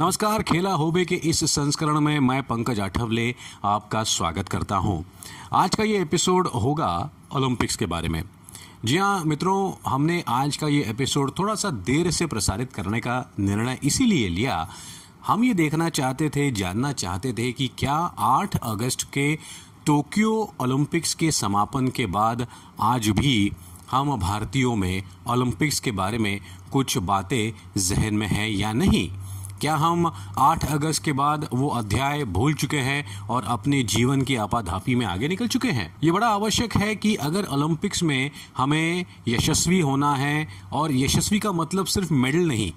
नमस्कार, खेला होबे के इस संस्करण में मैं पंकज आठवले आपका स्वागत करता हूँ। आज का ये एपिसोड होगा ओलंपिक्स के बारे में। जी हाँ मित्रों, हमने आज का ये एपिसोड थोड़ा सा देर से प्रसारित करने का निर्णय इसीलिए लिया। हम ये देखना चाहते थे, जानना चाहते थे कि क्या 8 अगस्त के टोक्यो ओलंपिक्स के समापन के बाद आज भी हम भारतीयों में ओलंपिक्स के बारे में कुछ बातें जहन में हैं या नहीं। क्या हम 8 अगस्त के बाद वो अध्याय भूल चुके हैं और अपने जीवन की आपाधापी में आगे निकल चुके हैं? ये बड़ा आवश्यक है कि अगर ओलंपिक्स में हमें यशस्वी होना है, और यशस्वी का मतलब सिर्फ़ मेडल नहीं,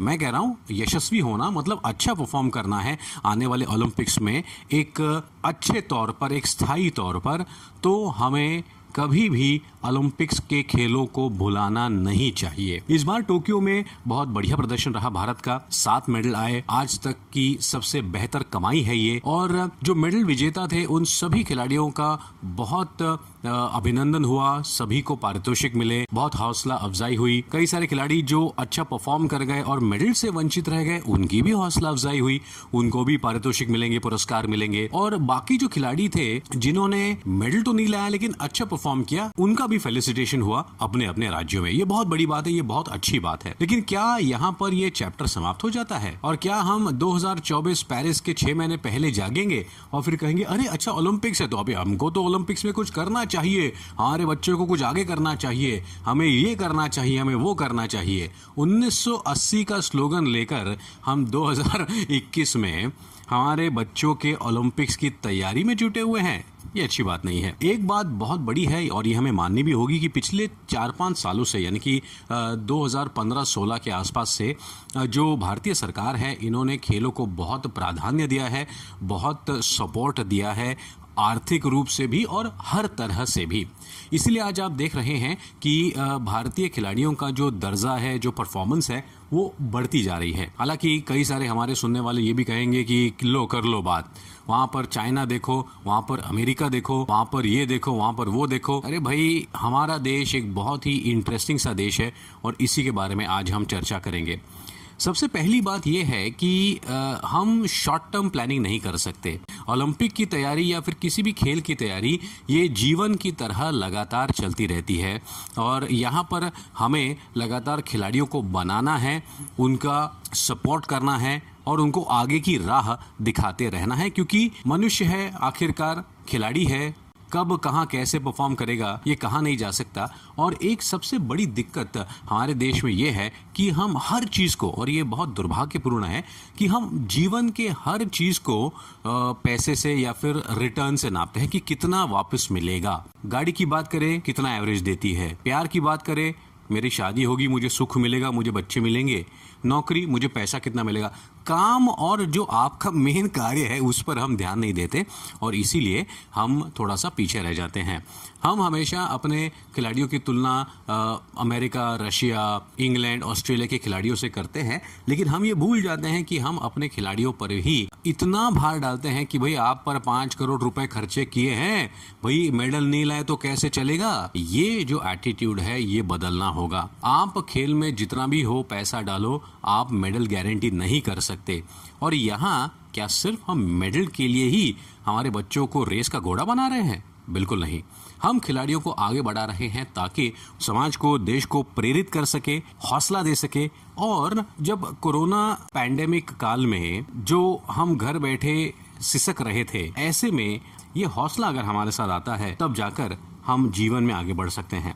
मैं कह रहा हूँ यशस्वी होना मतलब अच्छा परफॉर्म करना है आने वाले ओलंपिक्स में एक अच्छे तौर पर, एक स्थायी तौर पर तो हमें कभी भी ओलंपिक्स के खेलों को भुलाना नहीं चाहिए। इस बार टोक्यो में बहुत बढ़िया प्रदर्शन रहा भारत का। सात मेडल आए। आज तक की सबसे बेहतर कमाई है ये। और जो मेडल विजेता थे, उन सभी खिलाड़ियों का बहुत अभिनंदन हुआ, सभी को पारितोषिक मिले, बहुत हौसला अफजाई हुई। कई सारे खिलाड़ी जो अच्छा परफॉर्म कर गए और मेडल से वंचित रह गए, उनकी भी हौसला अफजाई हुई। उनको भी पारितोषिक मिलेंगे, पुरस्कार मिलेंगे। और बाकी जो खिलाड़ी थे, जिन्होंने मेडल तो नहीं लाया, लेकिन अच्छा परफॉर्म किया, उनका भी फेलिसिटेशन हुआ अपने अपने राज्यों में। ये बहुत बड़ी बात है, ये बहुत अच्छी बात है। लेकिन क्या यहाँ पर ये चैप्टर समाप्त हो जाता है? और क्या हम 2024 पेरिस के छह महीने पहले जागेंगे और फिर कहेंगे, अरे अच्छा ओलंपिक्स है तो अभी हमको तो ओलंपिक्स में कुछ करना चाहिए। हमारे बच्चों को कुछ आगे करना चाहिए। हमें ये करना चाहिए, हमें वो करना चाहिए। 1980 का स्लोगन लेकर हम 2021 में हमारे बच्चों के ओलंपिक्स की तैयारी में जुटे हुए हैं। ये अच्छी बात नहीं है। एक बात बहुत बड़ी है और ये हमें माननी भी होगी कि पिछले चार पाँच सालों से, यानी कि 2015-16 के आसपास से जो भारतीय सरकार है, इन्होंने खेलों को बहुत प्राधान्य दिया है, बहुत सपोर्ट दिया है आर्थिक रूप से भी और हर तरह से भी। इसलिए आज आप देख रहे हैं कि भारतीय खिलाड़ियों का जो दर्जा है, जो परफॉर्मेंस है, वो बढ़ती जा रही है। हालाँकि कई सारे हमारे सुनने वाले ये भी कहेंगे कि लो, कर लो बात। वहाँ पर चाइना देखो, वहाँ पर अमेरिका देखो, वहाँ पर ये देखो, वहाँ पर वो देखो। अरे भाई, हमारा देश एक बहुत ही इंटरेस्टिंग सा देश है और इसी के बारे में आज हम चर्चा करेंगे। सबसे पहली बात यह है कि आ, हम शॉर्ट टर्म प्लानिंग नहीं कर सकते। ओलंपिक की तैयारी या फिर किसी भी खेल की तैयारी ये जीवन की तरह लगातार चलती रहती है। और यहाँ पर हमें लगातार खिलाड़ियों को बनाना है उनका सपोर्ट करना है और उनको आगे की राह दिखाते रहना है क्योंकि मनुष्य है आखिरकार खिलाड़ी है कब, कहाँ, कैसे परफॉर्म करेगा, ये कहा नहीं जा सकता। और एक सबसे बड़ी दिक्कत हमारे देश में ये है कि हम हर चीज़ को, और ये बहुत दुर्भाग्यपूर्ण है, कि हम जीवन के हर चीज़ को पैसे से या फिर रिटर्न से नापते हैं कि कितना वापस मिलेगा। गाड़ी की बात करें, कितना एवरेज देती है। प्यार की बात करें मेरी शादी होगी, मुझे सुख मिलेगा, मुझे बच्चे मिलेंगे, नौकरी, मुझे पैसा कितना मिलेगा। काम और जो आपका मेन कार्य है, उस पर हम ध्यान नहीं देते और इसीलिए हम थोड़ा सा पीछे रह जाते हैं। हम हमेशा अपने खिलाड़ियों की तुलना आ, अमेरिका रशिया इंग्लैंड ऑस्ट्रेलिया के खिलाड़ियों से करते हैं लेकिन हम ये भूल जाते हैं कि हम अपने खिलाड़ियों पर ही इतना भार डालते हैं कि भाई आप पर पाँच करोड़ रुपए खर्चे किए हैं भाई मेडल नहीं लाए तो कैसे चलेगा? ये जो एटीट्यूड है ये बदलना होगा। आप खेल में जितना भी हो पैसा डालो आप मेडल गारंटी नहीं कर सकते। और यहाँ क्या सिर्फ़ हम मेडल के लिए ही हमारे बच्चों को रेस का घोड़ा बना रहे हैं? बिल्कुल नहीं। हम खिलाड़ियों को आगे बढ़ा रहे हैं ताकि समाज को, देश को प्रेरित कर सके, हौसला दे सके और जब कोरोना पैंडेमिक काल में जो हम घर बैठे सिसक रहे थे, ऐसे में ये हौसला अगर हमारे साथ आता है, तब जाकर हम जीवन में आगे बढ़ सकते हैं।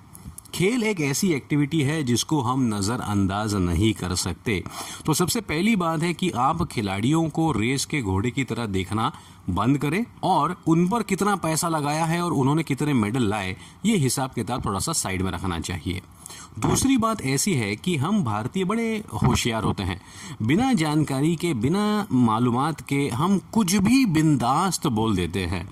खेल एक ऐसी एक्टिविटी है जिसको हम नज़रअंदाज नहीं कर सकते। तो सबसे पहली बात है कि आप खिलाड़ियों को रेस के घोड़े की तरह देखना बंद करें और उन पर कितना पैसा लगाया है और उन्होंने कितने मेडल लाए, ये हिसाब किताब थोड़ा सा साइड में रखना चाहिए। दूसरी बात ऐसी है कि हम भारतीय बड़े होशियार होते हैं। बिना जानकारी के, बिना मालूम के हम कुछ भी बिंदास्त बोल देते हैं।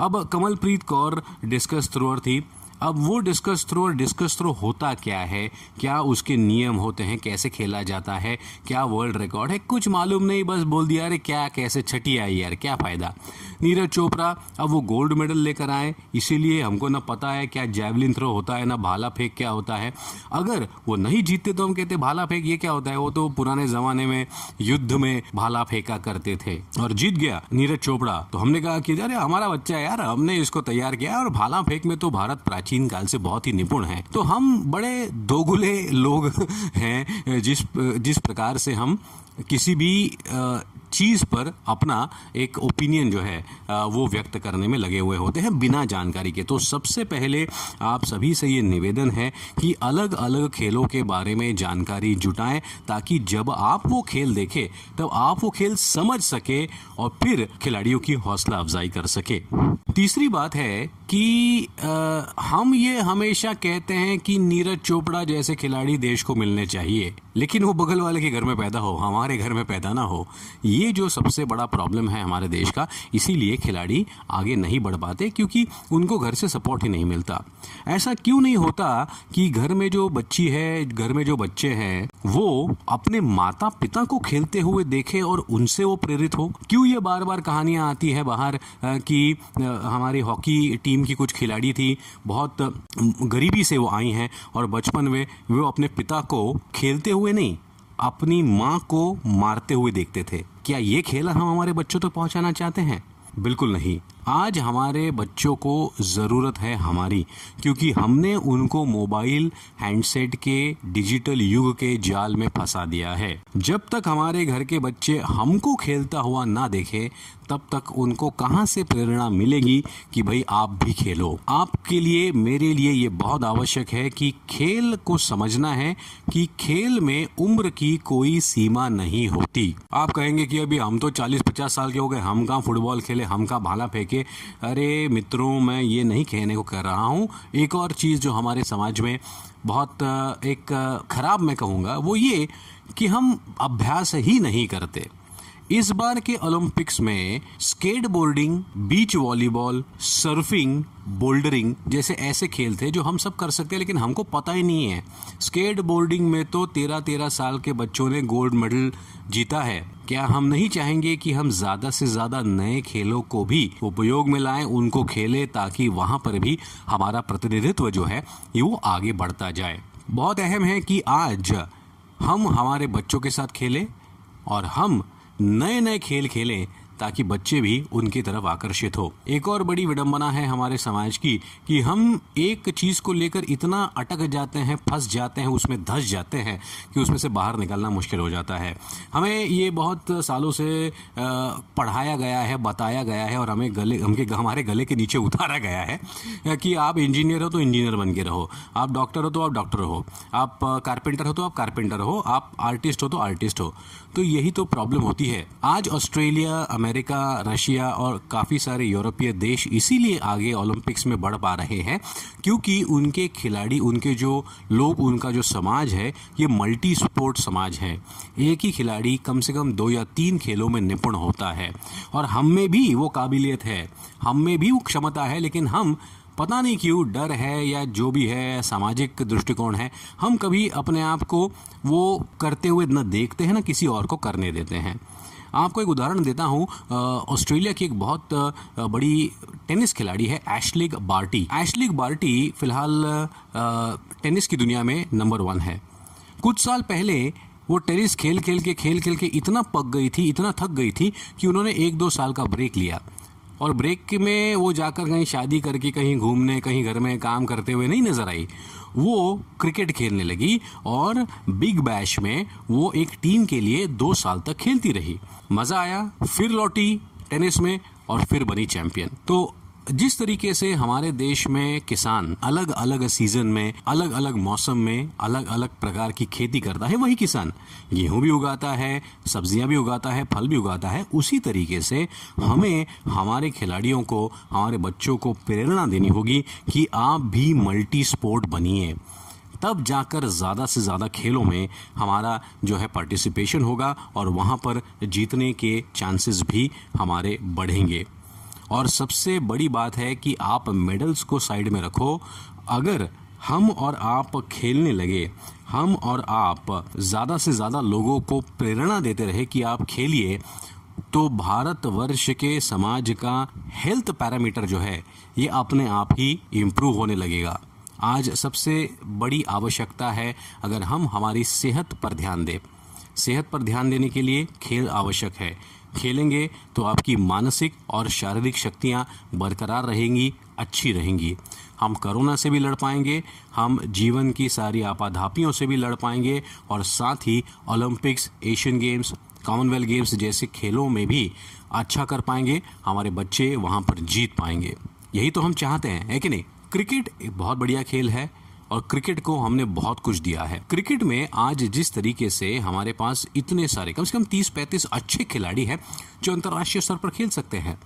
अब कमलप्रीत कौर डिस्कस थ्रोअर थी। अब वो डिस्कस थ्रो और डिस्कस थ्रो होता क्या है? क्या उसके नियम होते हैं? कैसे खेला जाता है? क्या वर्ल्ड रिकॉर्ड है? कुछ मालूम नहीं, बस बोल दिया, अरे क्या, कैसे छठी आई यार, क्या फ़ायदा? नीरज चोपड़ा अब वो गोल्ड मेडल लेकर आए, इसीलिए हमको ना पता है क्या जैवलिन थ्रो होता है, ना भाला फेंक क्या होता है। अगर वो नहीं जीतते तो हम कहते, भाला फेंक, ये क्या होता है? वो तो पुराने ज़माने में, युद्ध में भाला फेंका करते थे। और जीत गया नीरज चोपड़ा। तो हमने कहा कि, अरे हमारा बच्चा यार, हमने इसको तैयार किया और भाला फेंक में तो भारत प्राचीन काल से बहुत ही निपुण है। तो हम बड़े दोगुले लोग हैं, जिस जिस प्रकार से हम किसी भी चीज़ पर अपना एक ओपिनियन जो है वो व्यक्त करने में लगे हुए होते हैं बिना जानकारी के। तो सबसे पहले आप सभी से ये निवेदन है कि अलग अलग खेलों के बारे में जानकारी जुटाएँ ताकि जब आप वो खेल देखें तब आप वो खेल समझ सके और फिर खिलाड़ियों की हौसला अफजाई कर सके। तीसरी बात है कि आ, हम ये हमेशा कहते हैं कि नीरज चोपड़ा जैसे खिलाड़ी देश को मिलने चाहिए लेकिन वो बगल वाले के घर में पैदा हो हमारे घर में पैदा ना हो। ये जो सबसे बड़ा प्रॉब्लम है हमारे देश का, इसीलिए खिलाड़ी आगे नहीं बढ़ पाते क्योंकि उनको घर से सपोर्ट ही नहीं मिलता। ऐसा क्यों नहीं होता कि घर में जो बच्ची है, घर में जो बच्चे हैं, वो अपने माता पिता को खेलते हुए देखे और उनसे वो प्रेरित हो? क्यों ये बार बार कहानियाँ आती है बाहर कि हमारी हॉकी टीम की कुछ खिलाड़ी थी, बहुत गरीबी से वो आई हैं और बचपन में वो अपने पिता को खेलते हुए नहीं अपनी माँ को मारते हुए देखते थे। क्या ये खेल हम हमारे बच्चों तक तो पहुंचाना चाहते हैं? बिल्कुल नहीं। आज हमारे बच्चों को ज़रूरत है हमारी, क्योंकि हमने उनको मोबाइल हैंडसेट के डिजिटल युग के जाल में फंसा दिया है। जब तक हमारे घर के बच्चे हमको खेलता हुआ ना देखे, तब तक उनको कहाँ से प्रेरणा मिलेगी कि भाई आप भी खेलो। आपके लिए, मेरे लिए ये बहुत आवश्यक है कि खेल को समझना है कि खेल में उम्र की कोई सीमा नहीं होती। आप कहेंगे कि अभी हम तो 40-50 साल के हो गए, हम कहाँ फुटबॉल खेले, हम कहाँ भाला फेंके? अरे मित्रों, मैं ये नहीं कहने को कह रहा हूँ। एक और चीज़ जो हमारे समाज में बहुत, एक खराब मैं कहूँगा, वो ये कि हम अभ्यास ही नहीं करते। इस बार के ओलंपिक्स में skateboarding beach volleyball, surfing, bouldering जैसे ऐसे खेल थे जो हम सब कर सकते हैं, लेकिन हमको पता ही नहीं है। स्केट बोर्डिंग में तो तेरह तेरह साल के बच्चों ने गोल्ड मेडल जीता है। क्या हम नहीं चाहेंगे कि हम ज़्यादा से ज़्यादा नए खेलों को भी उपयोग में लाएँ, उनको खेलें, ताकि वहाँ पर भी हमारा प्रतिनिधित्व जो है, ये वो आगे बढ़ता जाए। बहुत अहम है कि आज हम हमारे बच्चों के साथ खेलें और हम नए नए खेल खेलें। ताकि बच्चे भी उनकी तरफ़ आकर्षित हो। एक और बड़ी विडंबना है हमारे समाज की कि हम एक चीज़ को लेकर इतना अटक जाते हैं, फंस जाते हैं, उसमें धस जाते हैं कि उसमें से बाहर निकलना मुश्किल हो जाता है। हमें ये बहुत सालों से पढ़ाया गया है, बताया गया है और हमें गले, हमके, हमारे गले के नीचे उतारा गया है कि आप इंजीनियर हो तो इंजीनियर बन के रहो, आप डॉक्टर हो तो आप डॉक्टर हो, आप कारपेंटर हो तो आप कारपेंटर हो, आप आर्टिस्ट हो तो आर्टिस्ट हो। तो यही तो प्रॉब्लम होती है। आज ऑस्ट्रेलिया अमेरिका, रशिया और काफ़ी सारे यूरोपीय देश इसीलिए आगे ओलंपिक्स में बढ़ पा रहे हैं क्योंकि उनके खिलाड़ी, उनके जो लोग, उनका जो समाज है, ये मल्टी स्पोर्ट समाज है। एक ही खिलाड़ी कम से कम दो या तीन खेलों में निपुण होता है और हम में भी वो काबिलियत है। हम में भी वो क्षमता है, लेकिन हम पता नहीं क्यों डर है या जो भी है, सामाजिक दृष्टिकोण है, हम कभी अपने आप को वो करते हुए न देखते हैं, ना किसी और को करने देते हैं। आपको एक उदाहरण देता हूँ ऑस्ट्रेलिया की एक बहुत बड़ी टेनिस खिलाड़ी है एशलिग बार्टी एशलिग बार्टी फ़िलहाल टेनिस की दुनिया में नंबर वन है। कुछ साल पहले वो टेनिस खेल खेल के खेल खेल के इतना पक गई थी, इतना थक गई थी कि उन्होंने एक दो साल का ब्रेक लिया। और ब्रेक में वो जाकर कहीं शादी करके, कहीं घूमने, कहीं घर में काम करते हुए नहीं नज़र आई। वो क्रिकेट खेलने लगी और बिग बैश में वो एक टीम के लिए दो साल तक खेलती रही। मज़ा आया, फिर लौटी टेनिस में और फिर बनी चैंपियन तो जिस तरीके से हमारे देश में किसान अलग अलग सीज़न में अलग अलग मौसम में अलग अलग प्रकार की खेती करता है, वही किसान गेहूँ भी उगाता है, सब्ज़ियाँ भी उगाता है, फल भी उगाता है, उसी तरीके से हमें हमारे खिलाड़ियों को, हमारे बच्चों को प्रेरणा देनी होगी कि आप भी मल्टी स्पोर्ट बनिए। तब जाकर ज़्यादा से ज़्यादा खेलों में हमारा जो है पार्टिसिपेशन होगा और वहाँ पर जीतने के चांसेस भी हमारे बढ़ेंगे। और सबसे बड़ी बात है कि आप मेडल्स को साइड में रखो। अगर हम और आप खेलने लगे, हम और आप ज़्यादा से ज़्यादा लोगों को प्रेरणा देते रहे कि आप खेलिए तो भारतवर्ष के समाज का हेल्थ पैरामीटर जो है, ये अपने आप ही इम्प्रूव होने लगेगा। आज सबसे बड़ी आवश्यकता है अगर हम हमारी सेहत पर ध्यान दें। सेहत पर ध्यान देने के लिए खेल आवश्यक है। खेलेंगे तो आपकी मानसिक और शारीरिक शक्तियाँ बरकरार रहेंगी, अच्छी रहेंगी। हम कोरोना से भी लड़ पाएँगे, हम जीवन की सारी आपाधापियों से भी लड़ पाएँगे, और साथ ही Olympics, Asian Games, Commonwealth Games जैसे खेलों में भी अच्छा कर पाएँगे, हमारे बच्चे वहाँ पर जीत पाएँगे। यही तो हम चाहते हैं, है कि नहीं? क्रिकेट एक बहुत बढ़िया खेल है और क्रिकेट को हमने बहुत कुछ दिया है। क्रिकेट में आज जिस तरीके से हमारे पास इतने सारे, कम से कम तीस पैंतीस अच्छे खिलाड़ी हैं जो अंतर्राष्ट्रीय स्तर पर खेल सकते हैं।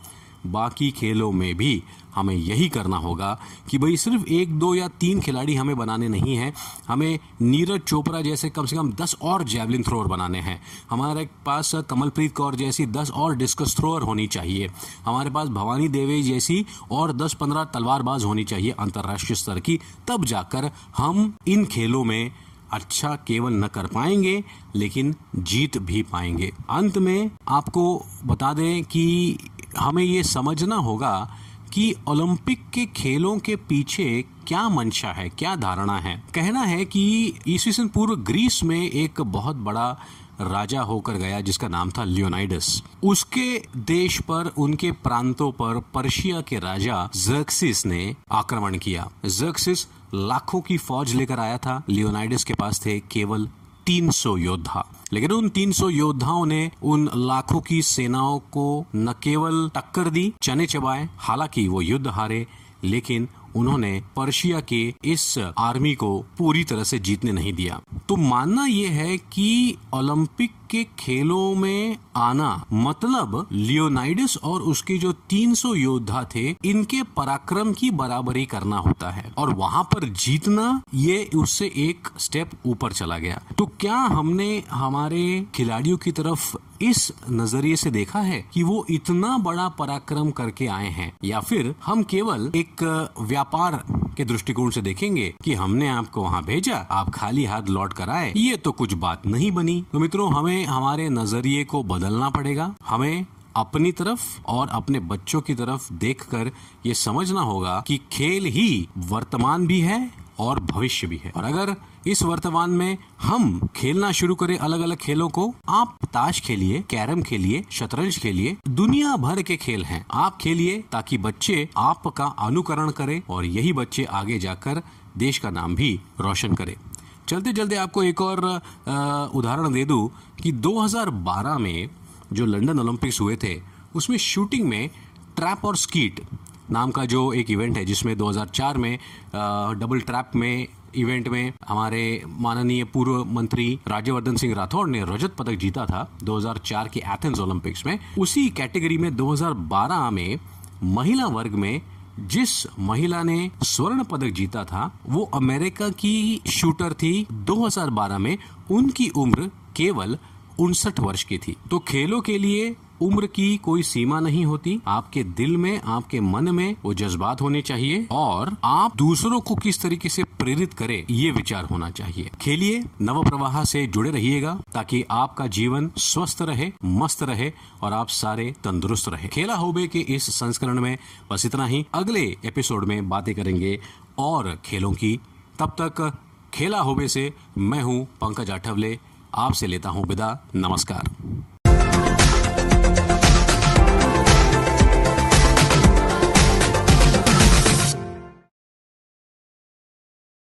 बाकी खेलों में भी हमें यही करना होगा कि भाई सिर्फ़ एक, दो या तीन खिलाड़ी हमें बनाने नहीं हैं। हमें नीरज चोपड़ा जैसे कम से कम दस और जैवलिन थ्रोअर बनाने हैं। हमारे पास कमलप्रीत कौर जैसी दस और डिस्कस थ्रोअर होनी चाहिए। हमारे पास भवानी देवी जैसी और दस, पंद्रह तलवारबाज होनी चाहिए अंतर्राष्ट्रीय स्तर की। तब जाकर हम इन खेलों में अच्छा केवल न कर पाएँगे, लेकिन जीत भी पाएँगे। अंत में आपको बता दें कि हमें ये समझना होगा कि ओलंपिक के खेलों के पीछे क्या मंशा है, क्या धारणा है। कहना है कि ईस्वी पूर्व ग्रीस में एक बहुत बड़ा राजा होकर गया जिसका नाम था लियोनाइडस। उसके देश पर, उनके प्रांतों पर पर्शिया के राजा जर्क्सिस ने आक्रमण किया। जर्क्सिस लाखों की फौज लेकर आया था। लियोनाइडस के पास थे केवल 300 योद्धा। लेकिन उन 300 योद्धाओं ने उन लाखों की सेनाओं को न केवल टक्कर दी, चने चबाए, हालाँकि वो युद्ध हारे, लेकिन उन्होंने पर्शिया के इस आर्मी को पूरी तरह से जीतने नहीं दिया। तो मानना यह है कि ओलंपिक के खेलों में आना मतलब लियोनाइडस और उसके जो 300 योद्धा थे, इनके पराक्रम की बराबरी करना होता है। और वहाँ पर जीतना, ये उससे एक स्टेप ऊपर चला गया। तो क्या हमने, हमारे खिलाड़ियों की तरफ़ इस नज़रिए से देखा है कि वो इतना बड़ा पराक्रम करके आए हैं। या फिर हम केवल एक व्यापार के दृष्टिकोण से देखेंगे कि हमने आपको वहाँ भेजा, आप खाली हाथ लौट कर आए। ये तो कुछ बात नहीं बनी। तो मित्रों, हमें हमारे नज़रिए को बदलना पड़ेगा। हमें अपनी तरफ़ और अपने बच्चों की तरफ़ देखकर ये समझना होगा कि खेल ही वर्तमान भी है और भविष्य भी है। और अगर इस वर्तमान में हम खेलना शुरू करें अलग अलग खेलों को। आप ताश खेलिए, कैरम खेलिए, शतरंज खेलिए। दुनिया भर के खेल हैं। आप खेलिए ताकि बच्चे आपका अनुकरण करें और यही बच्चे आगे जाकर देश का नाम भी रोशन करें। चलते चलते आपको एक और उदाहरण दे दूँ कि 2012 में जो लंदन ओलंपिक्स हुए थे, उसमें शूटिंग में ट्रैप और स्कीट नाम का जो एक इवेंट है, जिसमें 2004 में डबल ट्रैप में इवेंट में हमारे माननीय पूर्व मंत्री राज्यवर्धन सिंह राठौड़ ने रजत पदक जीता था 2004 के एथेंस ओलंपिक्स में। उसी कैटेगरी में 2012 में महिला वर्ग में जिस महिला ने स्वर्ण पदक जीता था, वो अमेरिका की शूटर थी। 2012 में उनकी उम्र केवल उनसठ वर्ष की थी। तो खेलों के लिए उम्र की कोई सीमा नहीं होती। आपके दिल में, आपके मन में वो जज्बात होने चाहिए और आप दूसरों को किस तरीके से प्रेरित करें, ये विचार होना चाहिए। खेलिए नव प्रवाह से जुड़े रहिएगा ताकि आपका जीवन स्वस्थ रहे, मस्त रहे और आप सारे तंदुरुस्त रहे। खेला होबे के इस संस्करण में बस इतना ही। अगले एपिसोड में बातें करेंगे और खेलों की। तब तक खेला होबे से मैं हूँ पंकज आठवले। आपसे लेता हूँ विदा। नमस्कार।